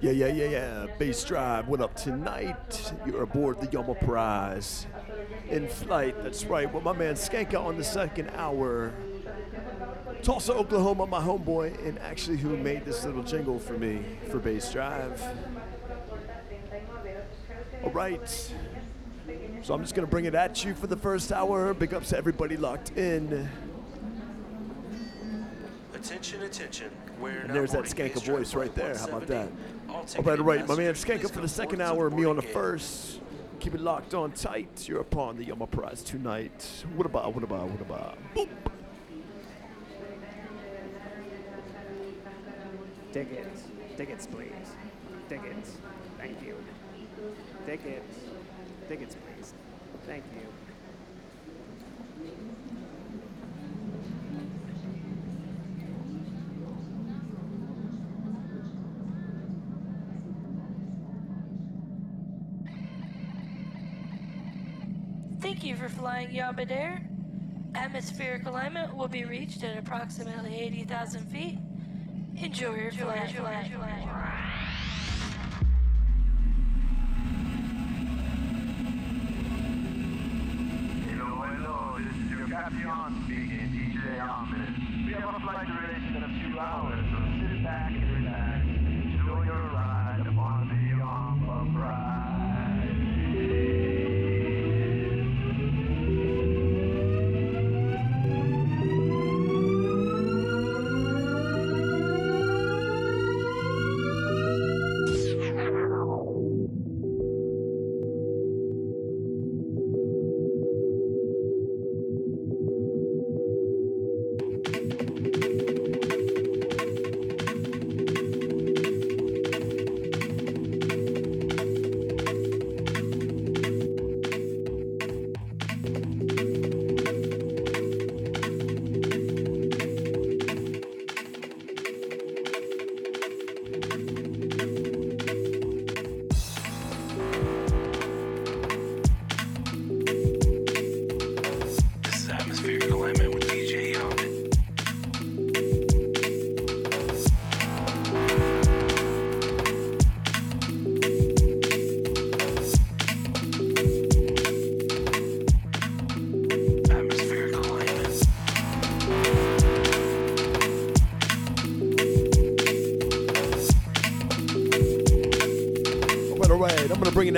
Yeah, yeah, yeah, yeah. Bass Drive, what up tonight? You're aboard the Yama Prize. In flight, that's right, with my man Skanka on the second hour. Tulsa, Oklahoma, my homeboy, and actually who made this little jingle for me for Bass Drive. All right. So I'm just going to bring it at you for the first hour. Big ups to everybody locked in. Attention, attention. We're And there's that boarding Skanka voice right there. How about that? 170. All All ticket right, all right. My man ambassadors, Skanka for the second hour, me on the first. Keep it locked on tight. You're upon the Yama Prize tonight. What about, what about, what about? Boop. Tickets. Tickets, please. Tickets. Thank you. Tickets. Tickets, please. Thank you. Flying Yabadair. Atmospheric alignment will be reached at approximately 80,000 feet. Enjoy your flight.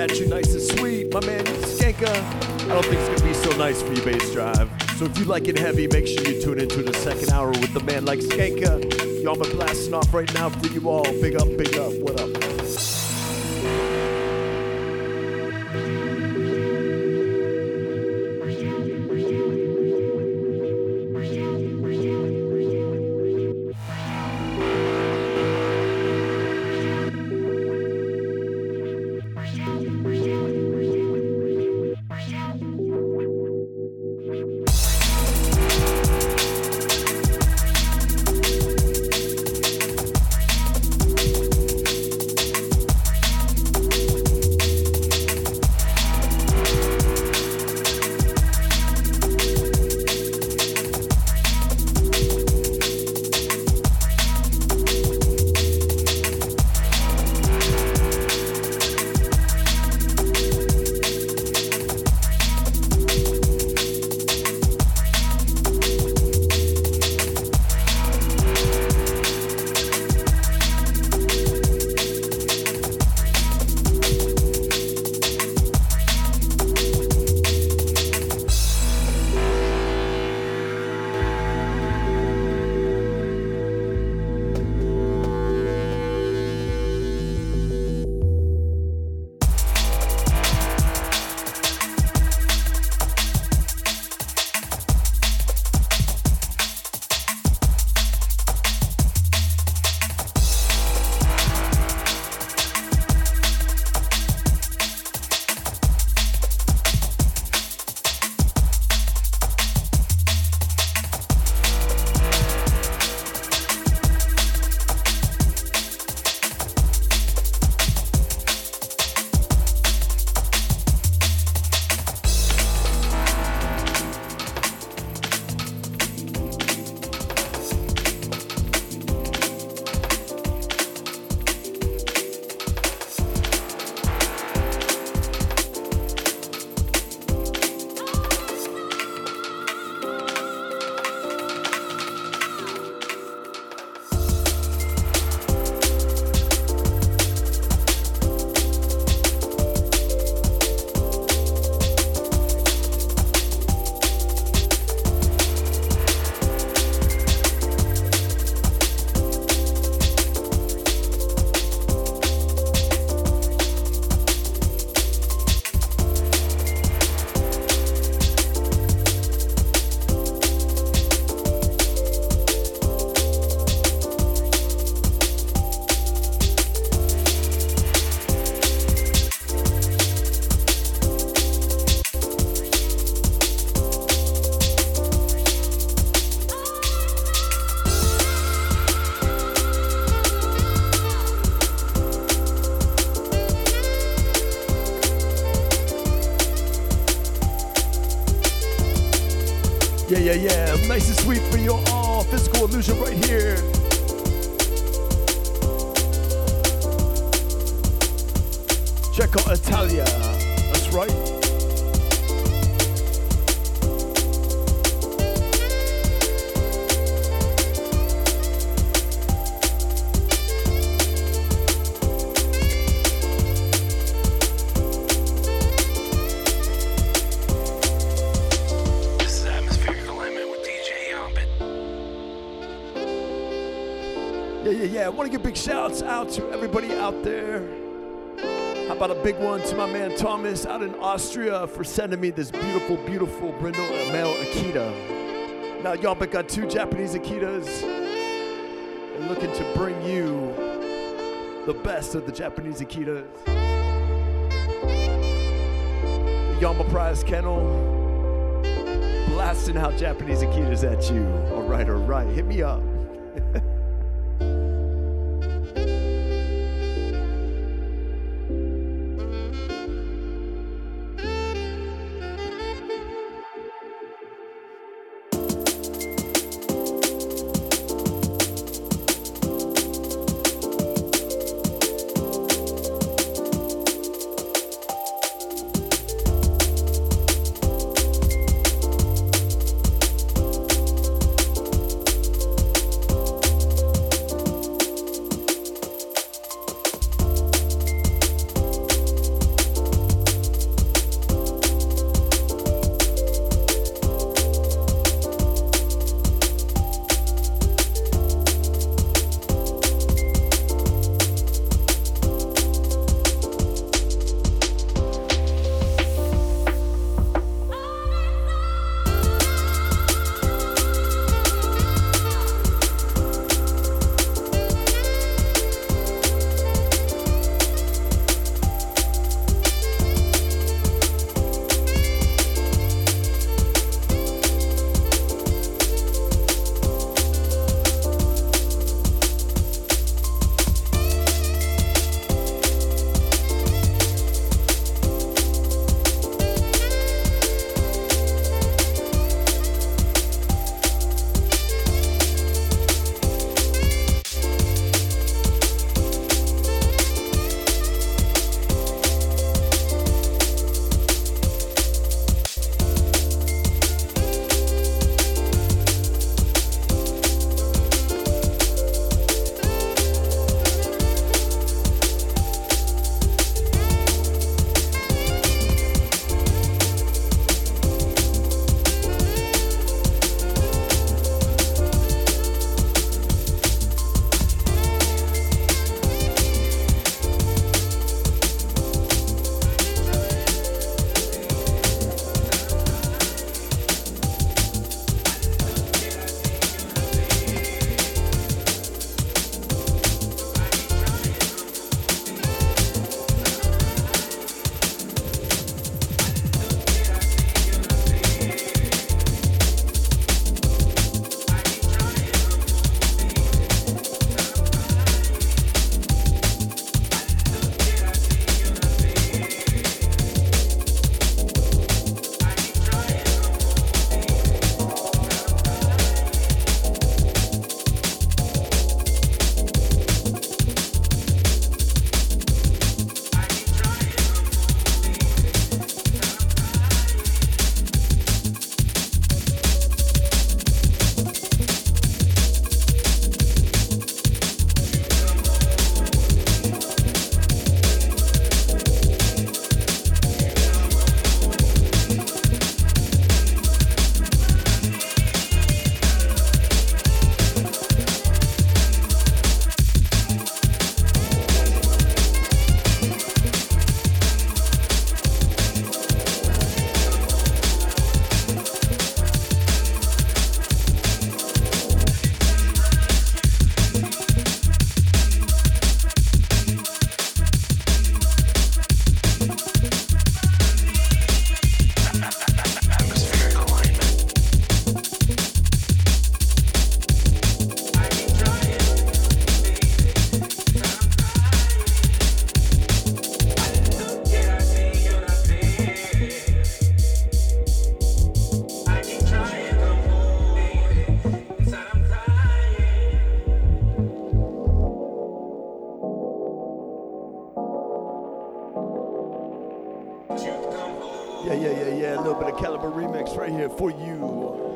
At you nice and sweet, my man Skanka. I don't think it's gonna be so nice for you, bass drive. So if you like it heavy, make sure you tune into the second hour with the man like Skanka. Y'all been blasting off right now for you all. Big up, big up. What up? To my man Thomas out in Austria for sending me this beautiful, beautiful brindle male Akita. Now, y'all but got two Japanese Akitas and looking to bring you the best of the Japanese Akitas. The Yama Prize Kennel blasting out Japanese Akitas at you. All right, all right. Hit me up. Yeah, yeah, yeah, yeah. A little bit of Calibre remix right here for you.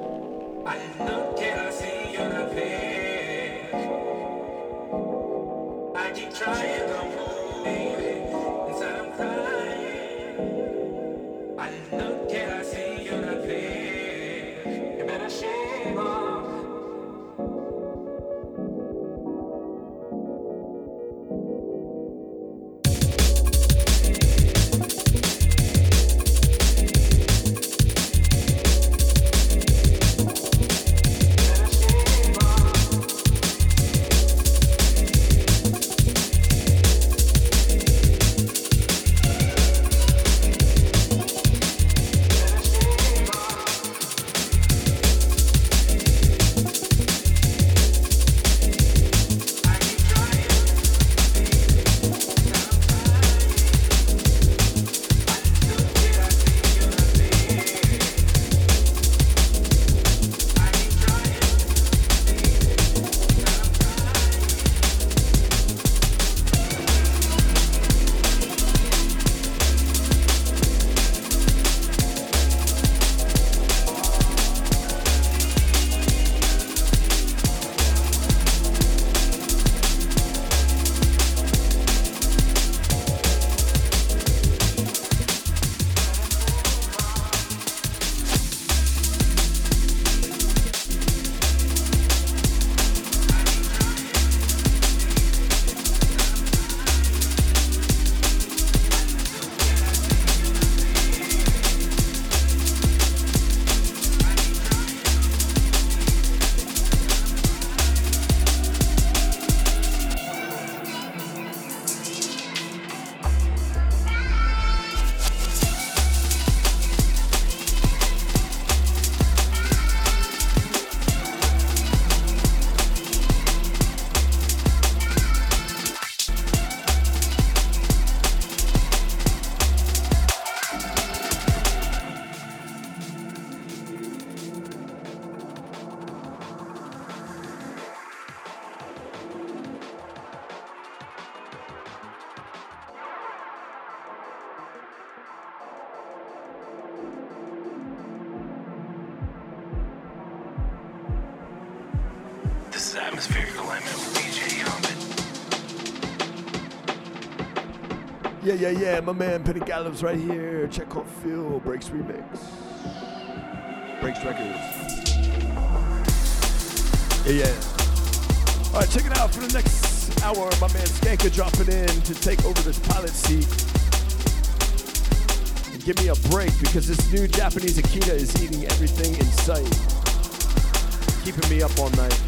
Yeah, yeah. My man Penny Gallup's right here. Check out Phil Breaks Remix. Breaks Records. Yeah, yeah. All right, check it out for the next hour. My man Skanka dropping in to take over this pilot seat. And give me a break because this new Japanese Akita is eating everything in sight. Keeping me up all night.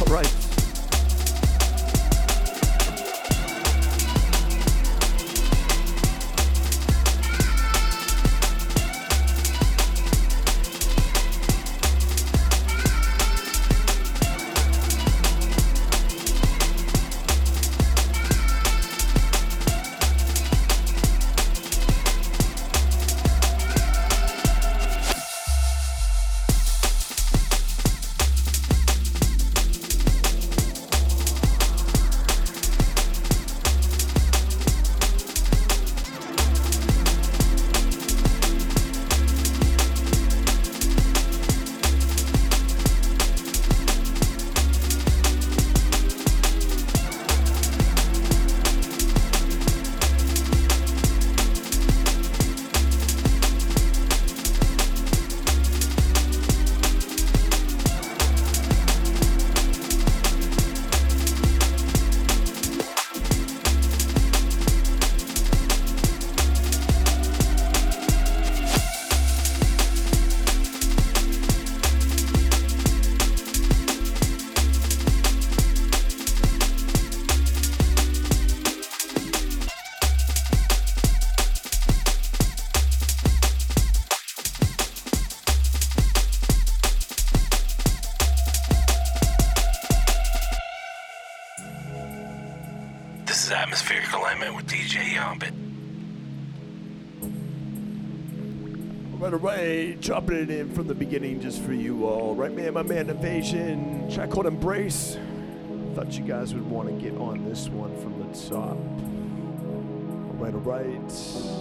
All right. Dropping it in from the beginning just for you all. Right, man, my man Invasion, track called Embrace. Thought you guys would want to get on this one from the top. All right, all right.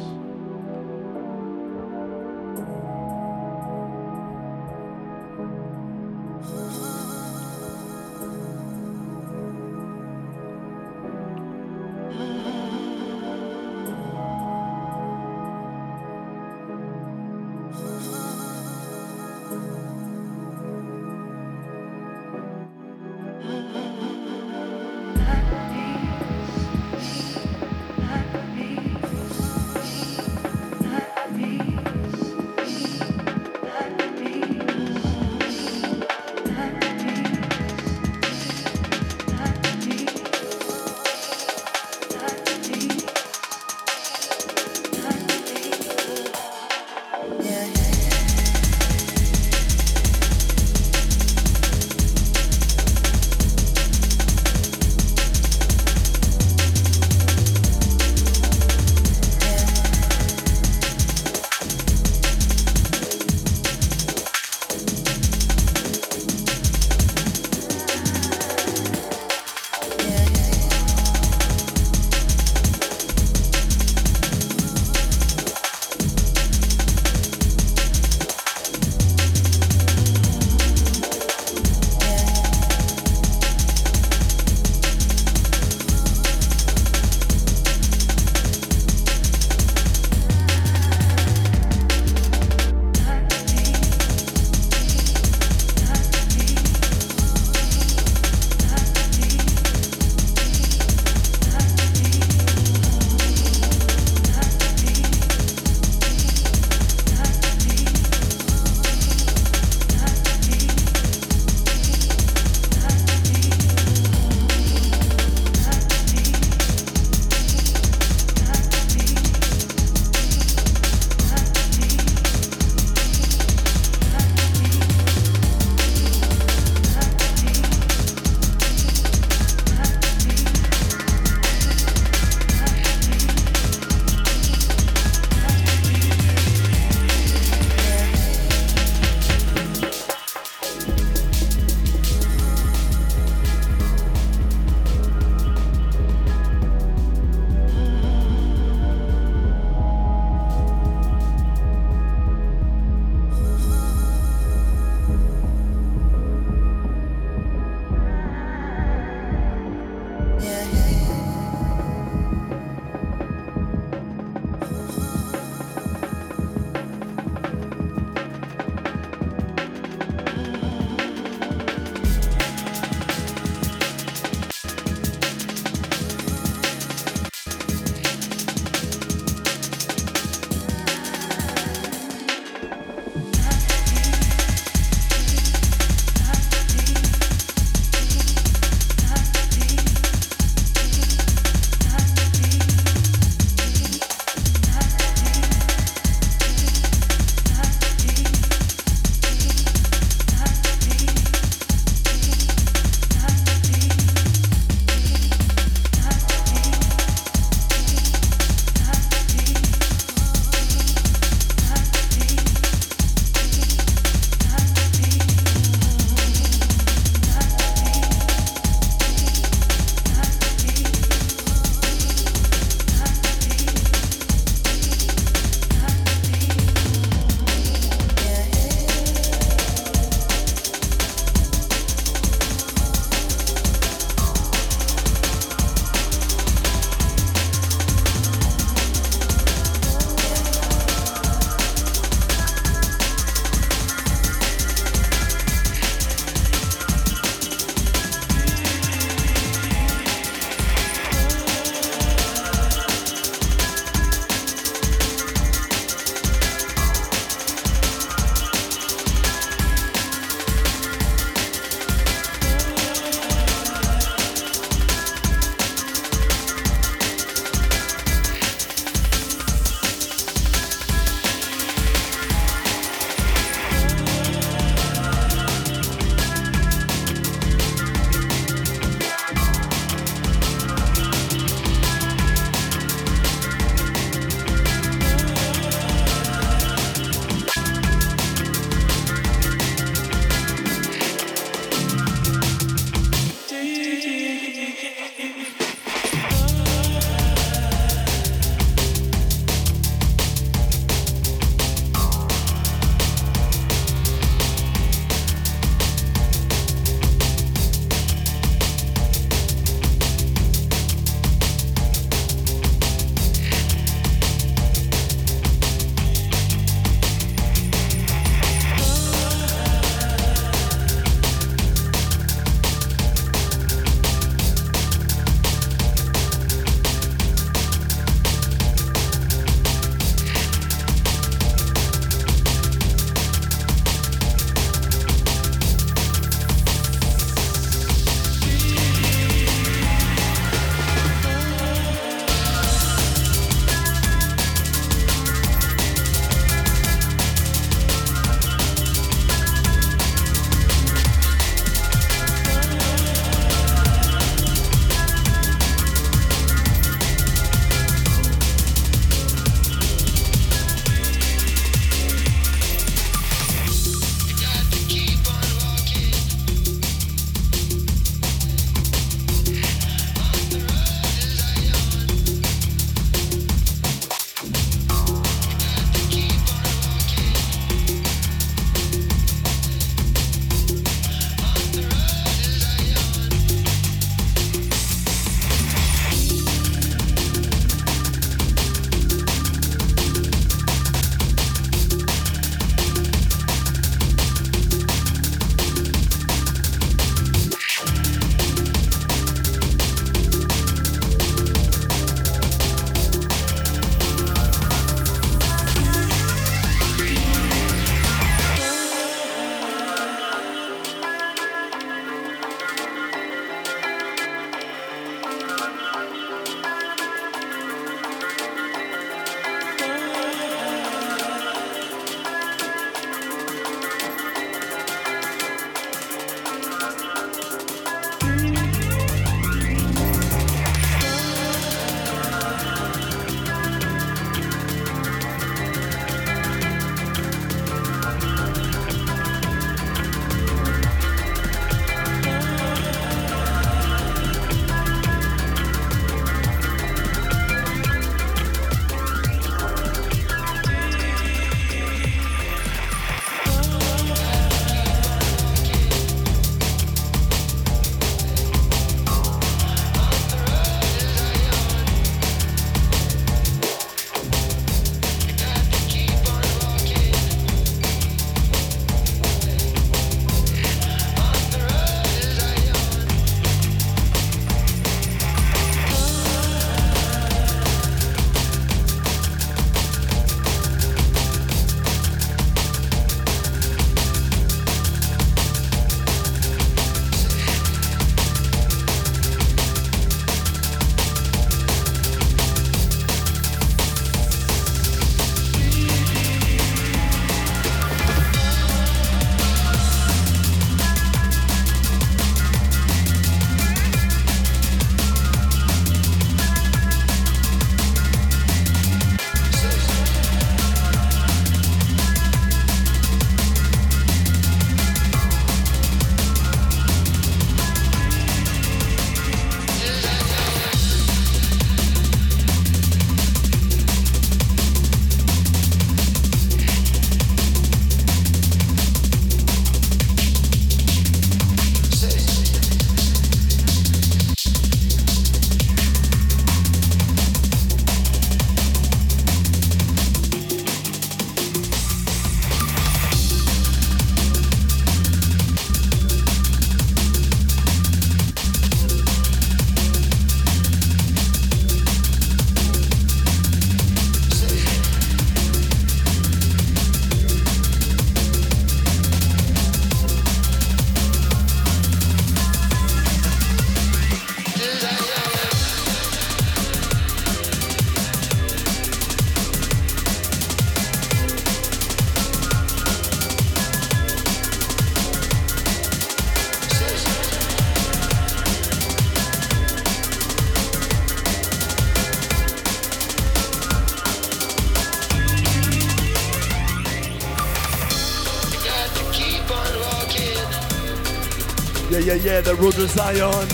yeah, the road to Zion.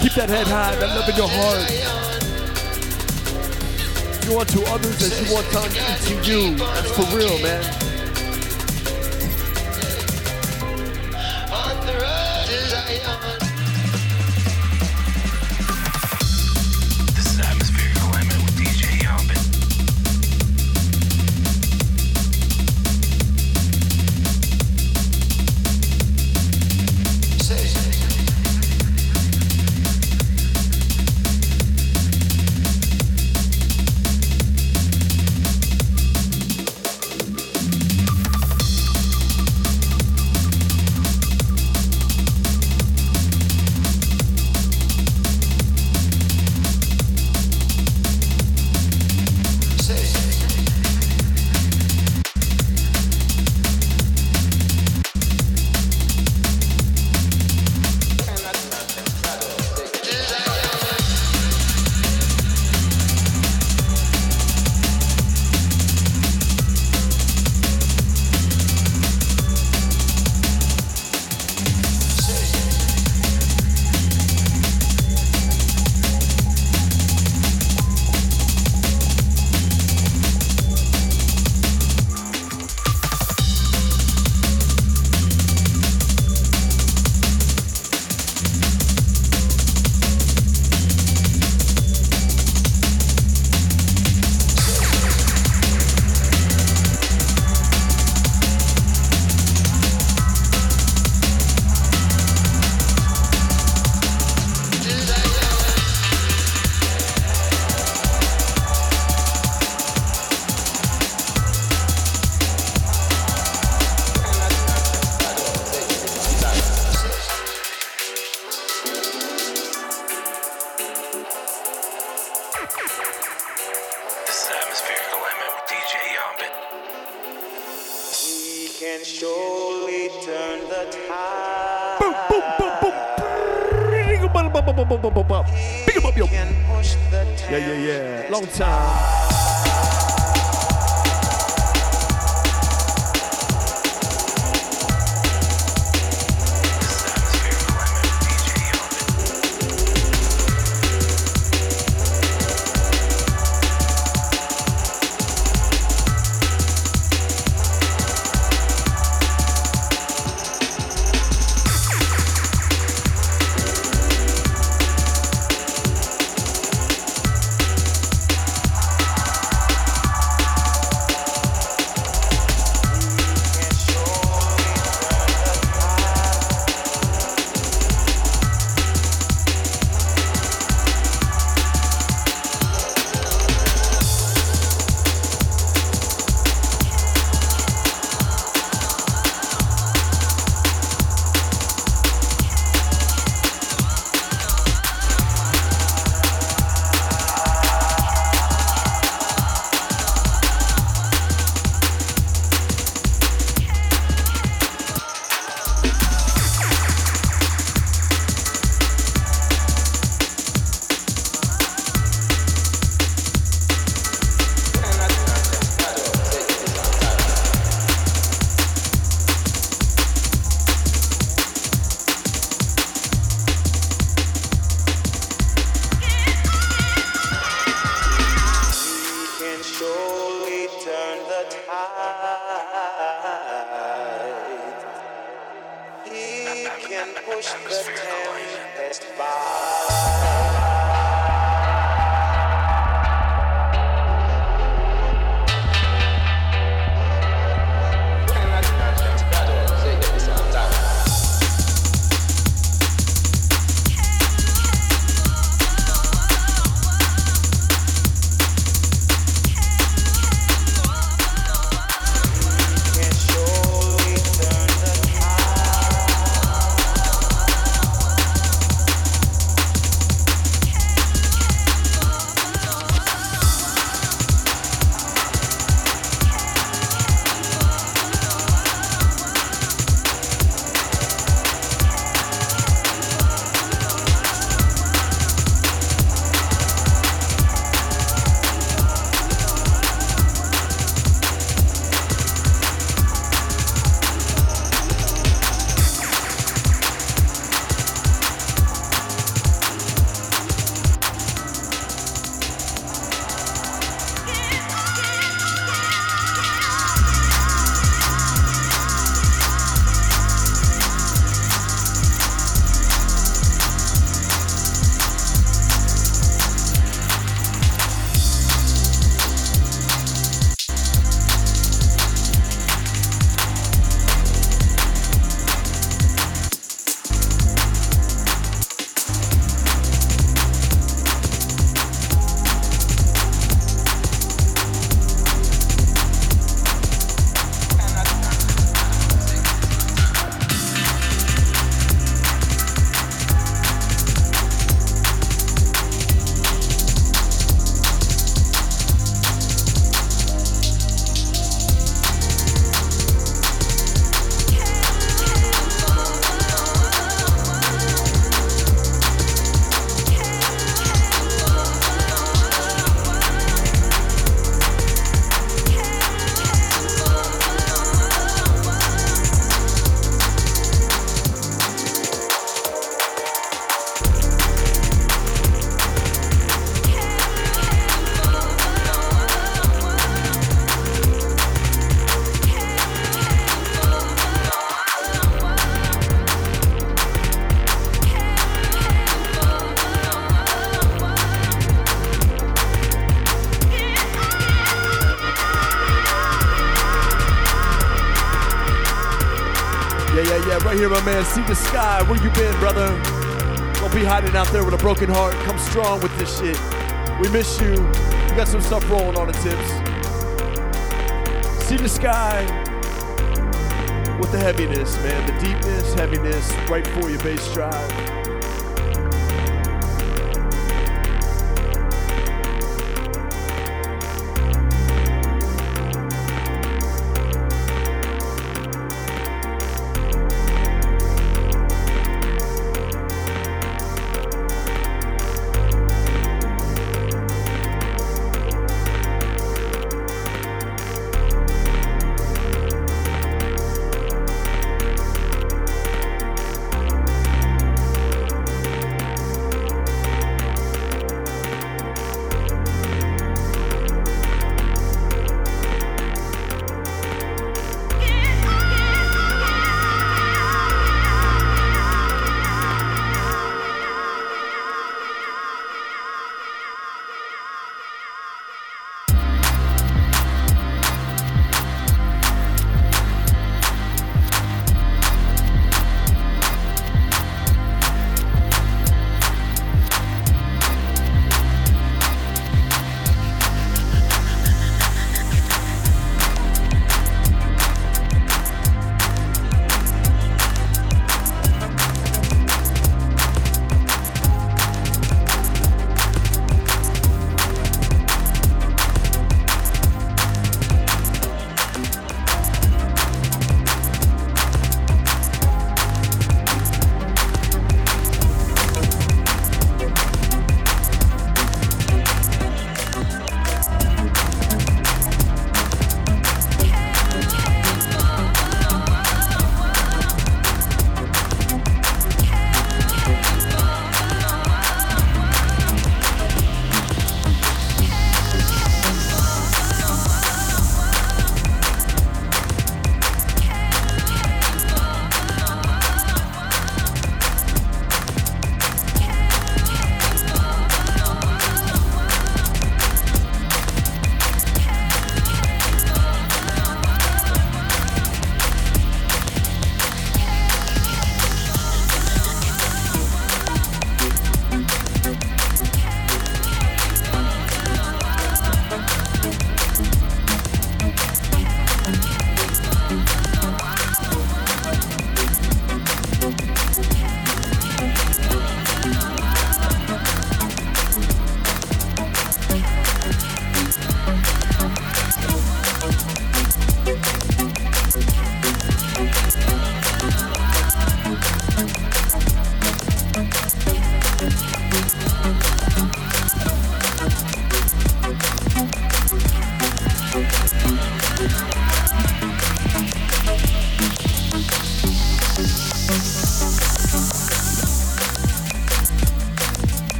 Keep that head high, that love in your heart. You want to others as you want done to you. That's for real, man. See the sky. Where you been, brother? Don't be hiding out there with a broken heart. Come strong with this shit. We miss you. We got some stuff rolling on the tips. See the sky with the heaviness, man. The deepness, heaviness, right for your bass drive.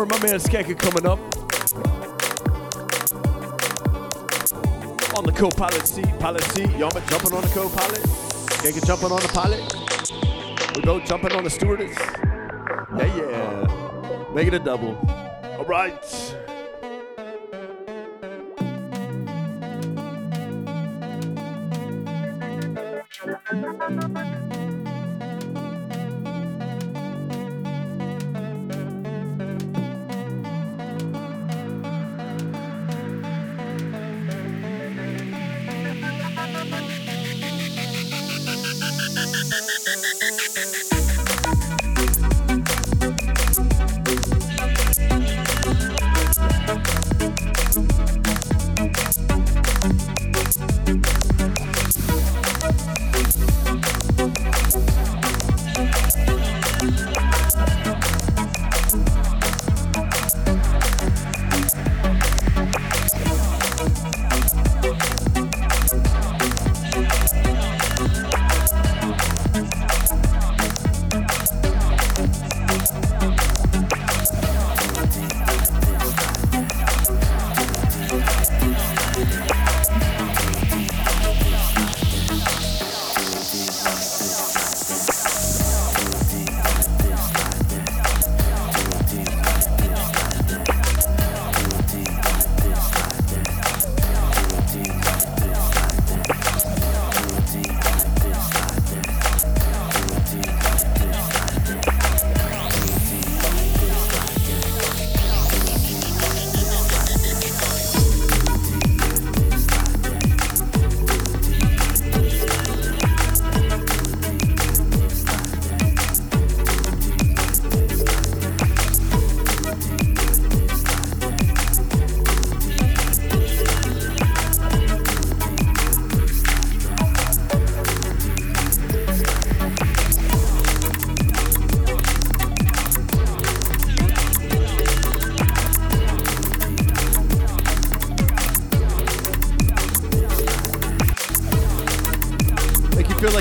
Hour, my man Skanka coming up. On the co-pilot seat, pilot seat. Y'all been jumping on the co-pilot. Skanka jumping on the pilot. We both jumping on the stewardess. Yeah, yeah. Make it a double. All right.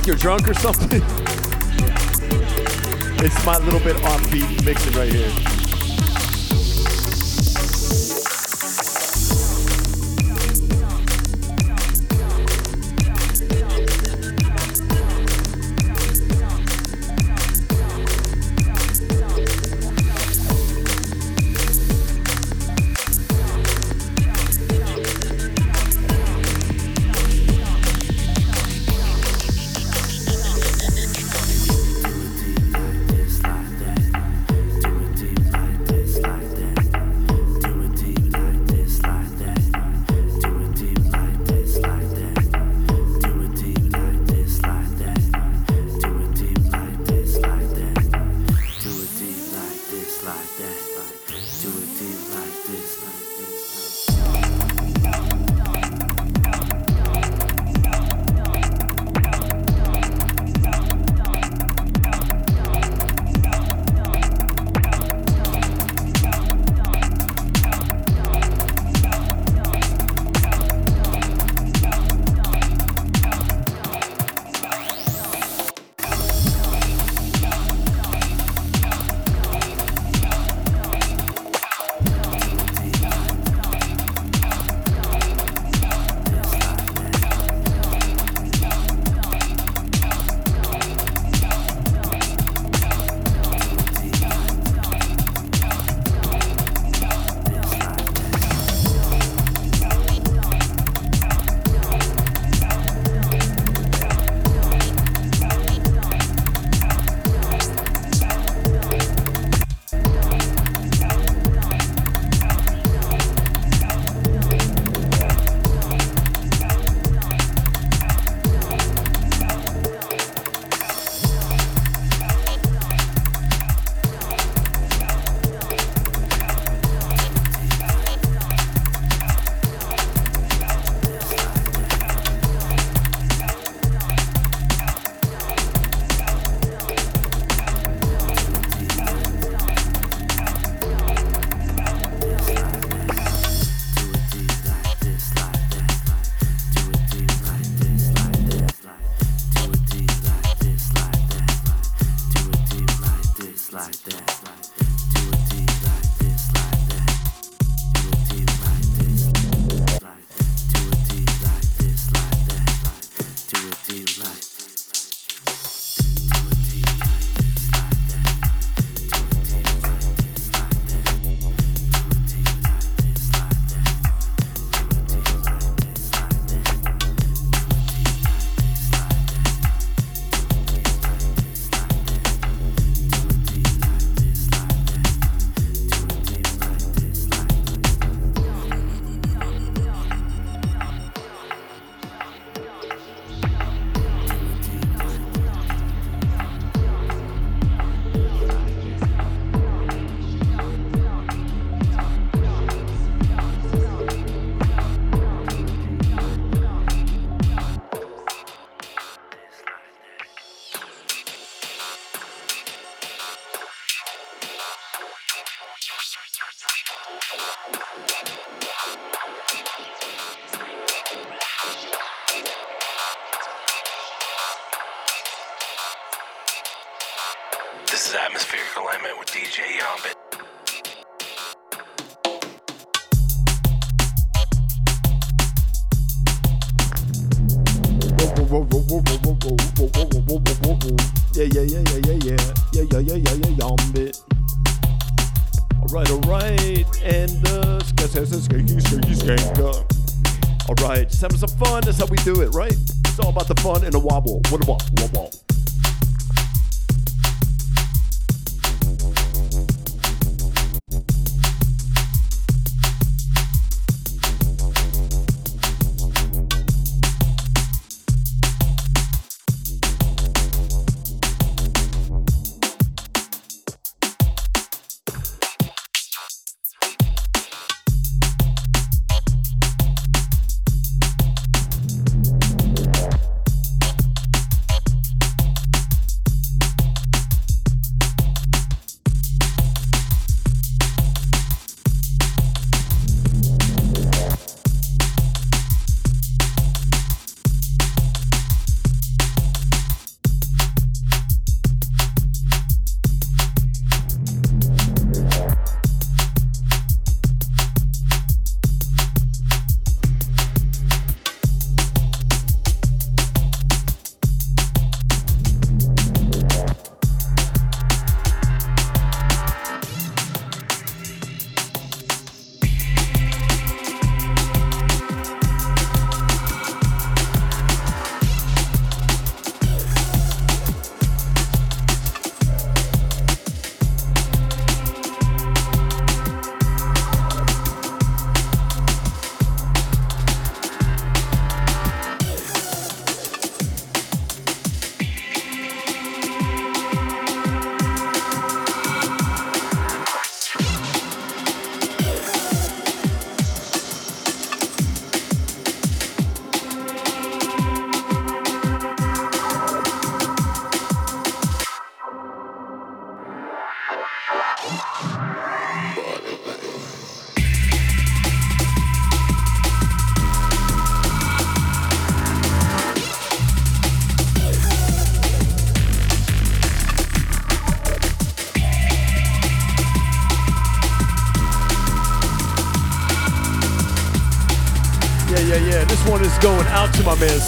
you're drunk or something? It's my little bit offbeat mixing right here.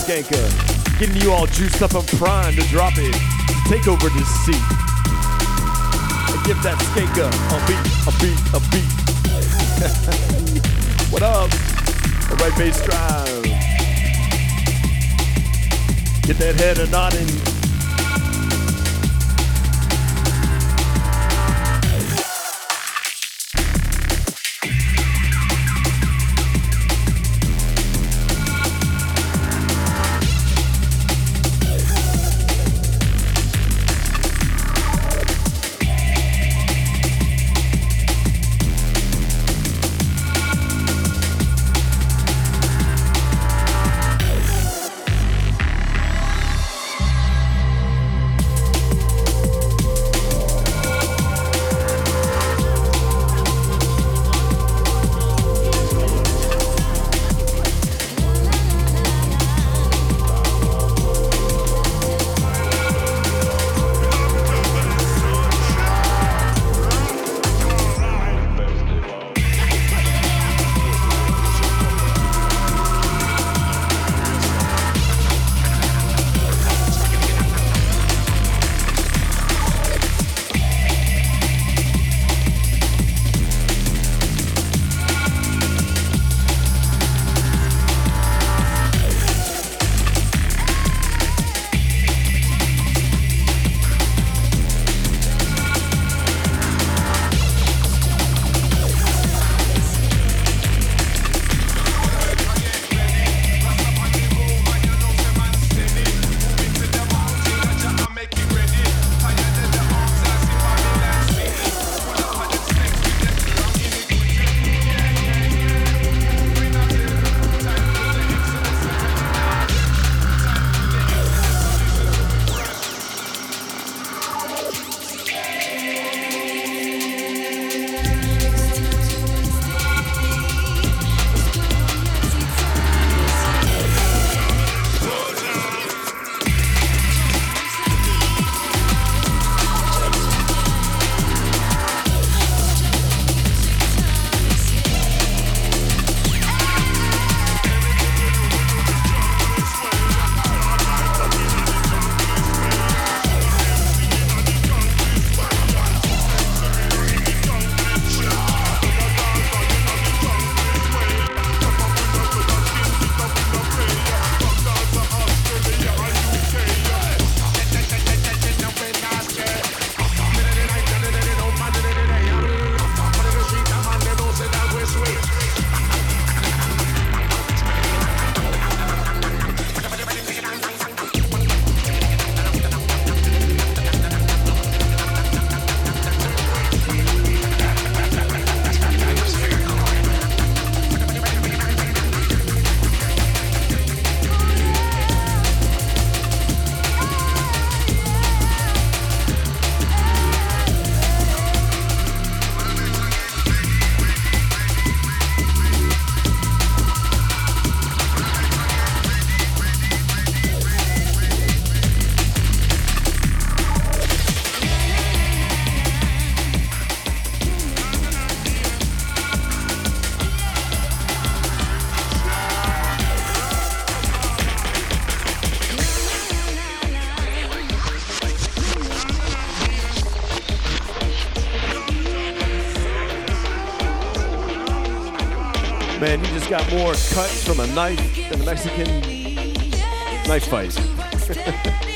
Skanka. Getting you all juiced up and primed to drop it. Take over this seat. And give that Skanka a beat, a beat, a beat. what up? All right, bass drive. Get that head a nodding. Man, you just got more cuts from a knife than a Mexican knife fight.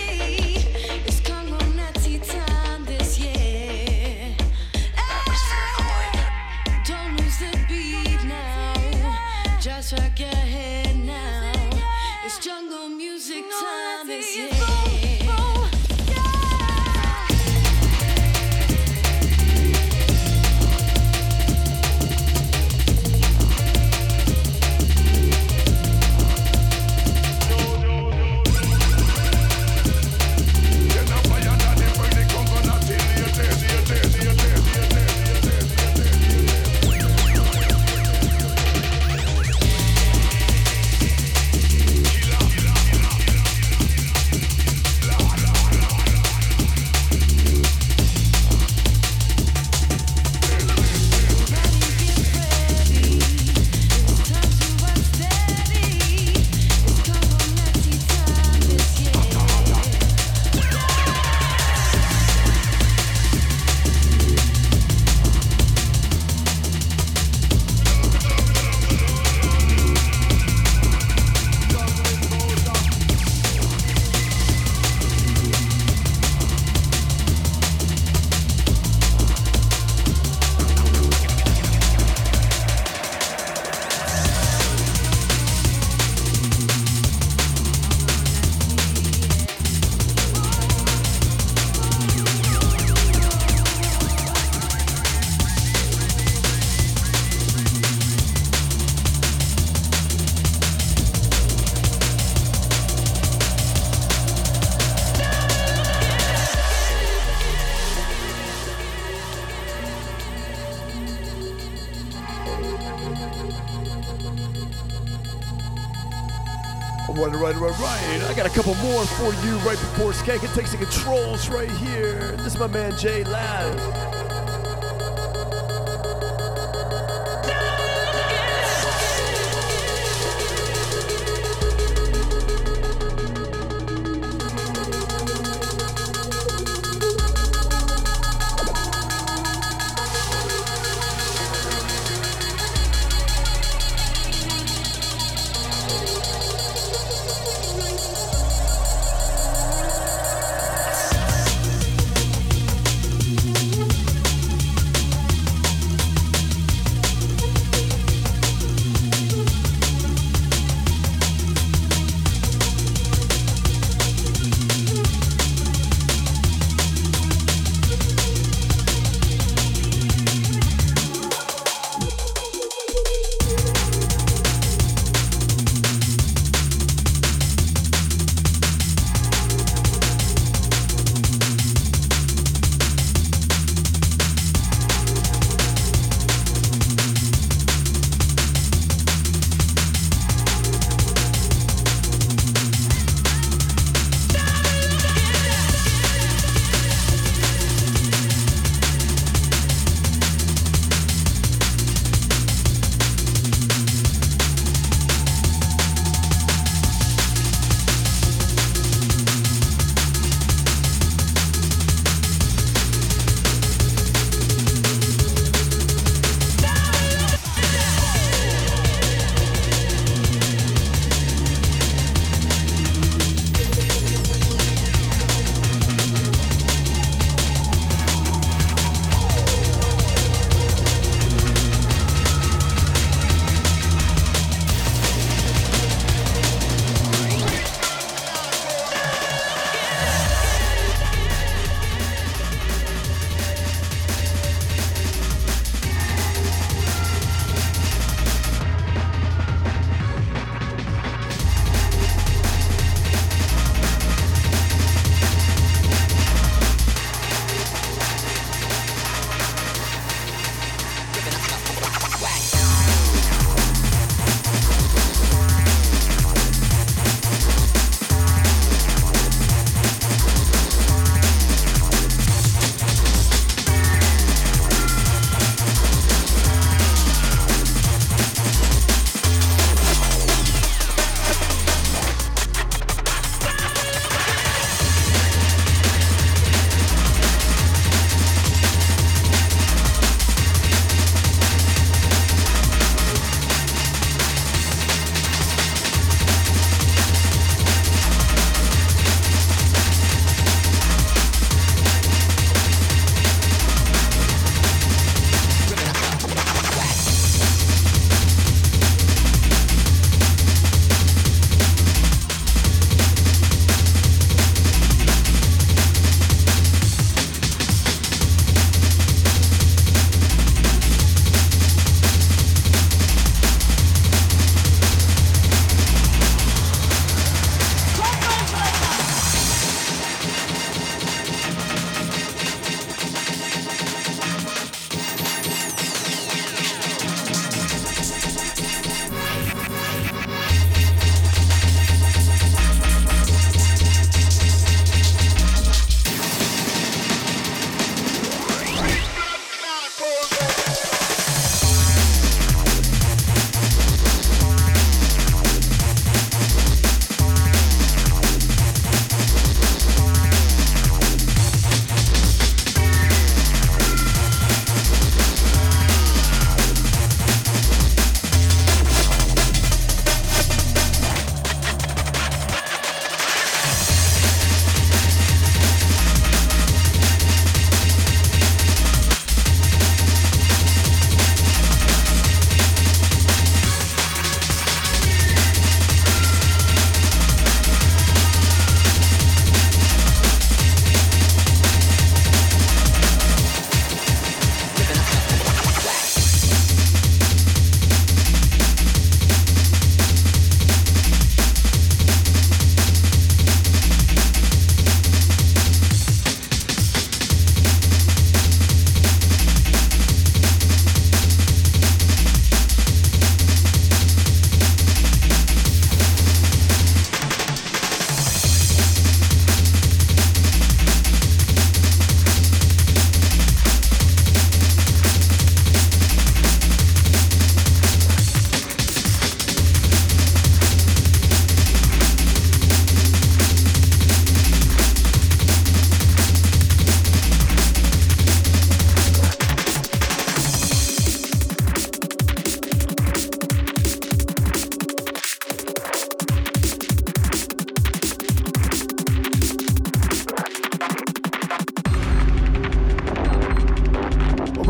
for you right before Skanka takes the controls right here. This is my man Jay Laz.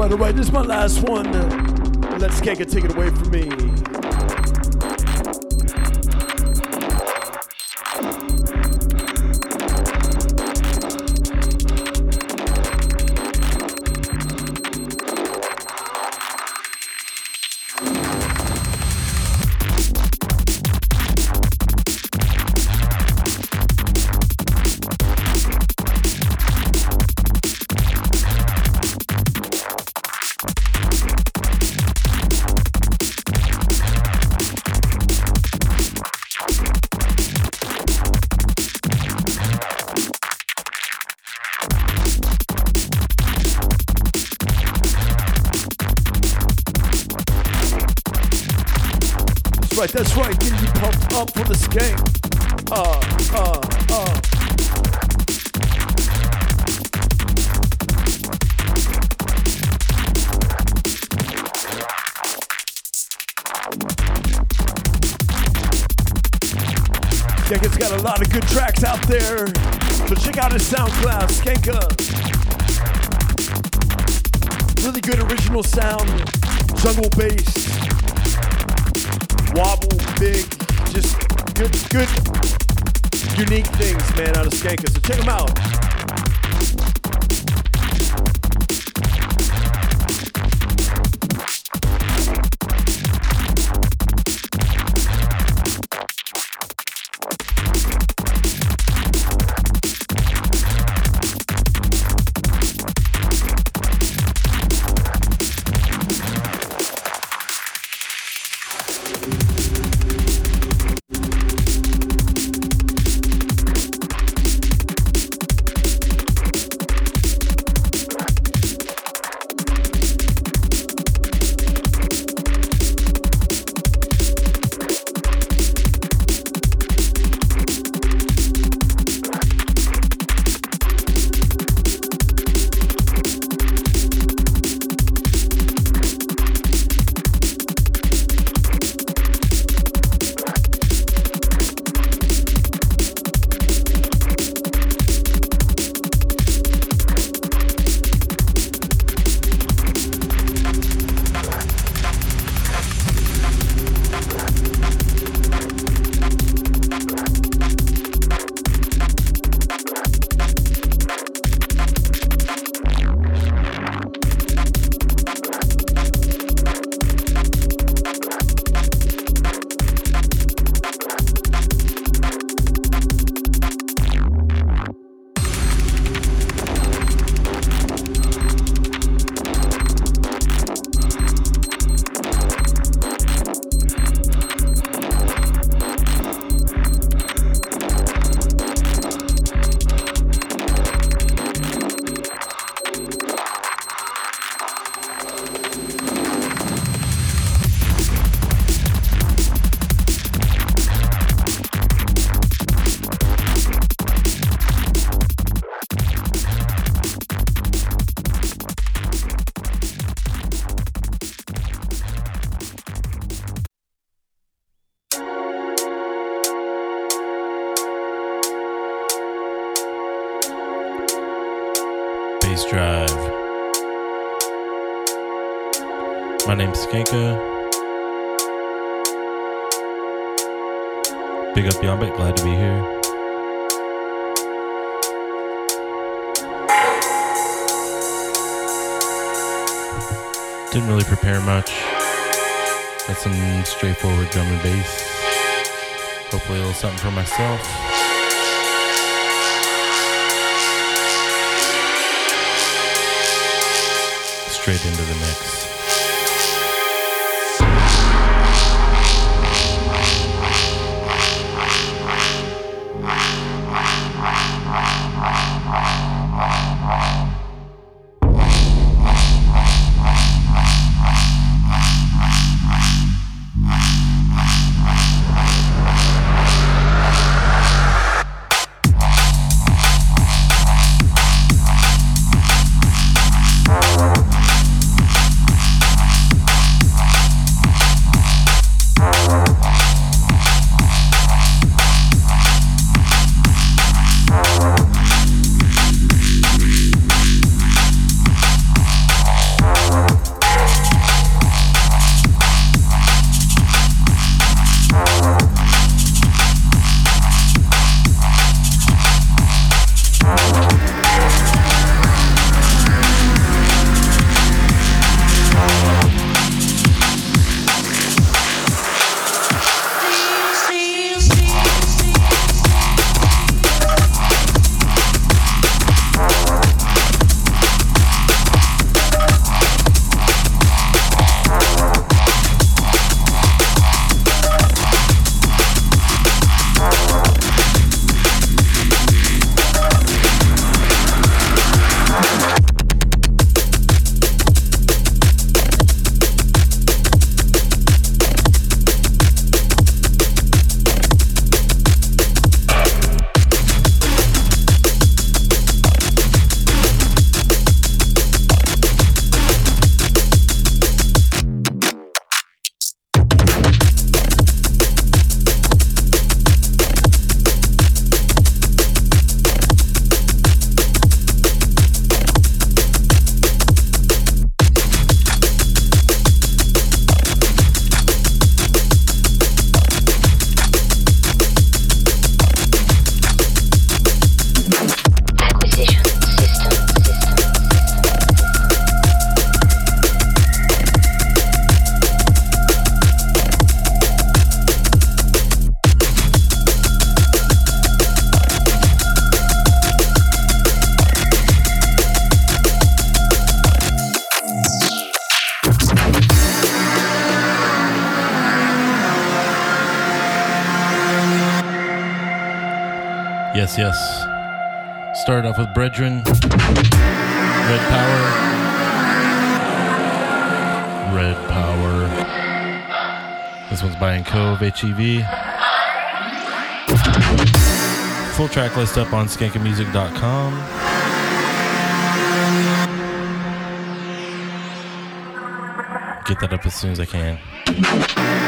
All right, this is my last one. Let's Skanka take it away from me. There. So check out his SoundCloud, Skanka. Really good original sound, jungle bass, wobble, big, just good, good, unique things, man, out of Skanka. So check him out. My name's Skanka. Big up Yaumbit, glad to be here. Didn't really prepare much. Got some straightforward drum and bass. Hopefully a little something for myself. straight into the mix. Off with Brethren. Red Power. Red Power. This one's by Cove HEV. Full track list up on skankamusic.com. Get that up as soon as I can.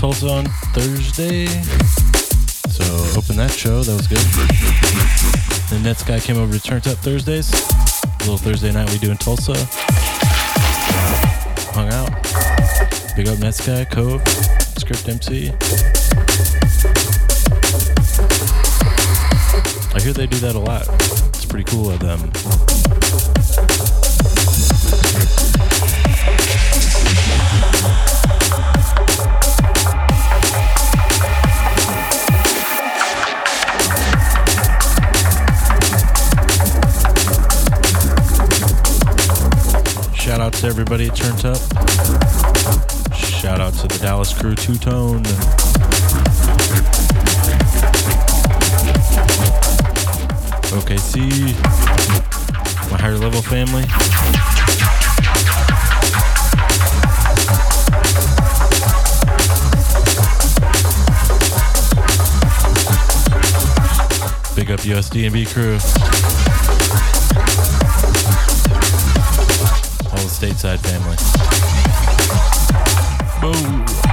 Tulsa on Thursday. So opened that show. That was good. Then guy came over to Turned Up Thursdays. A little Thursday night we do in Tulsa. Hung out. Big up Netsky, Cove, Script MC. I hear they do that a lot. It's pretty cool of them. To everybody at Turned Up. Shout out to the Dallas crew, Two Tone. OKC, my higher level family. Big up USD&B crew. All the stateside family. Boom.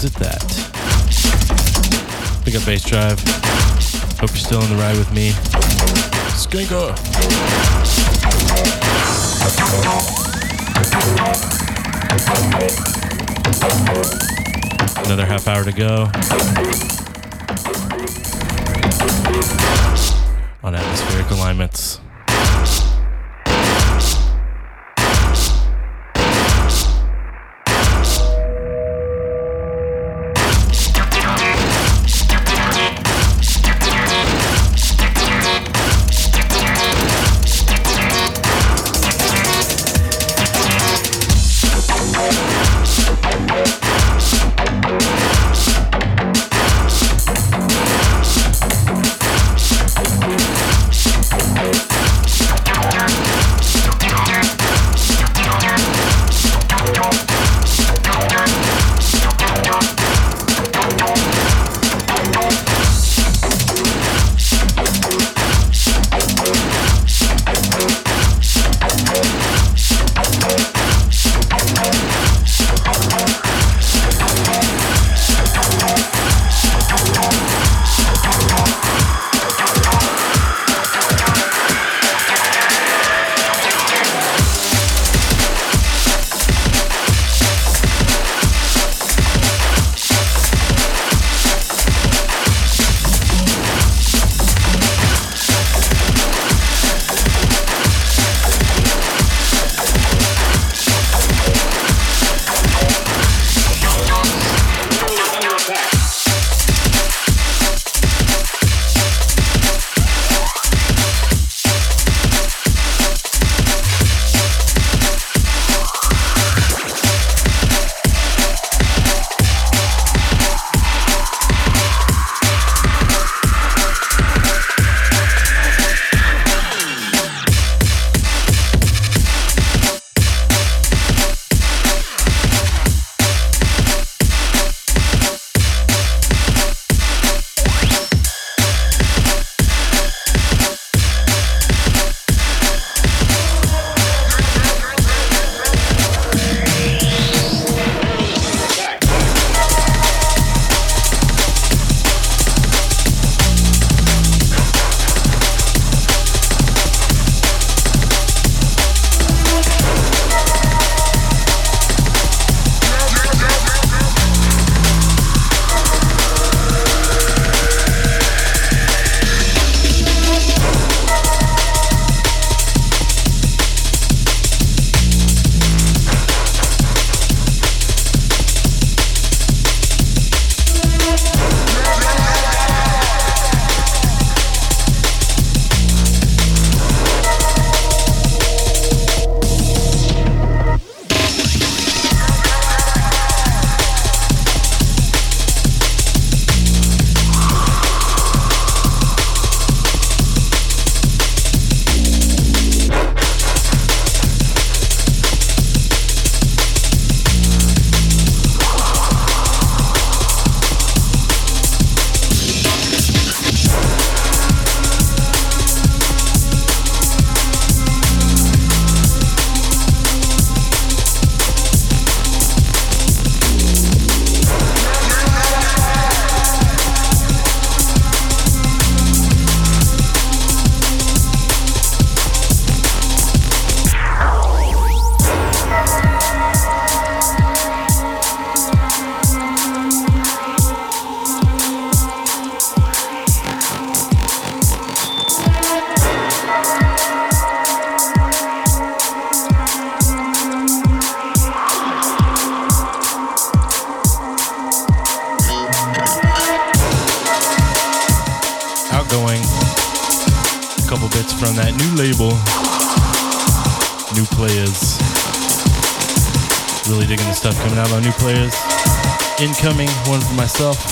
episodes at that. Pick up Bassdrive. Hope you're still on the ride with me. Skanka. Another half hour to go. Myself.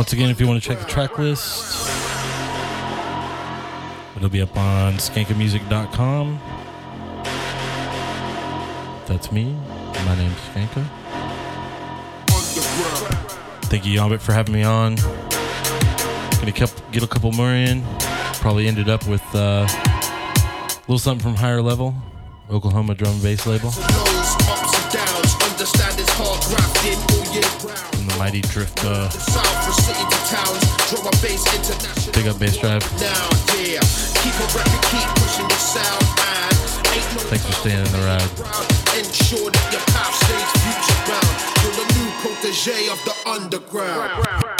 Once again, if you want to check the track list, it'll be up on skankamusic.com. That's me. My name's Skanka. Thank you, Yaumbit, for having me on. Gonna get a couple more in. Probably ended up with uh, a little something from Higher Level, Oklahoma drum and bass label, pushing Drifter. sound, and ain't no Thanks for staying in the ride. Ensure that your stays future bound. You're the new protege of the underground.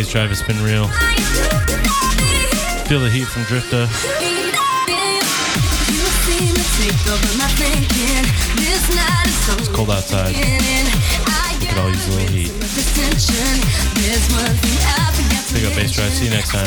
Today's drive has been real. Feel the heat from Drifter. It's cold outside. We could all use a little heat. Pick up Bassdrive. See you next time.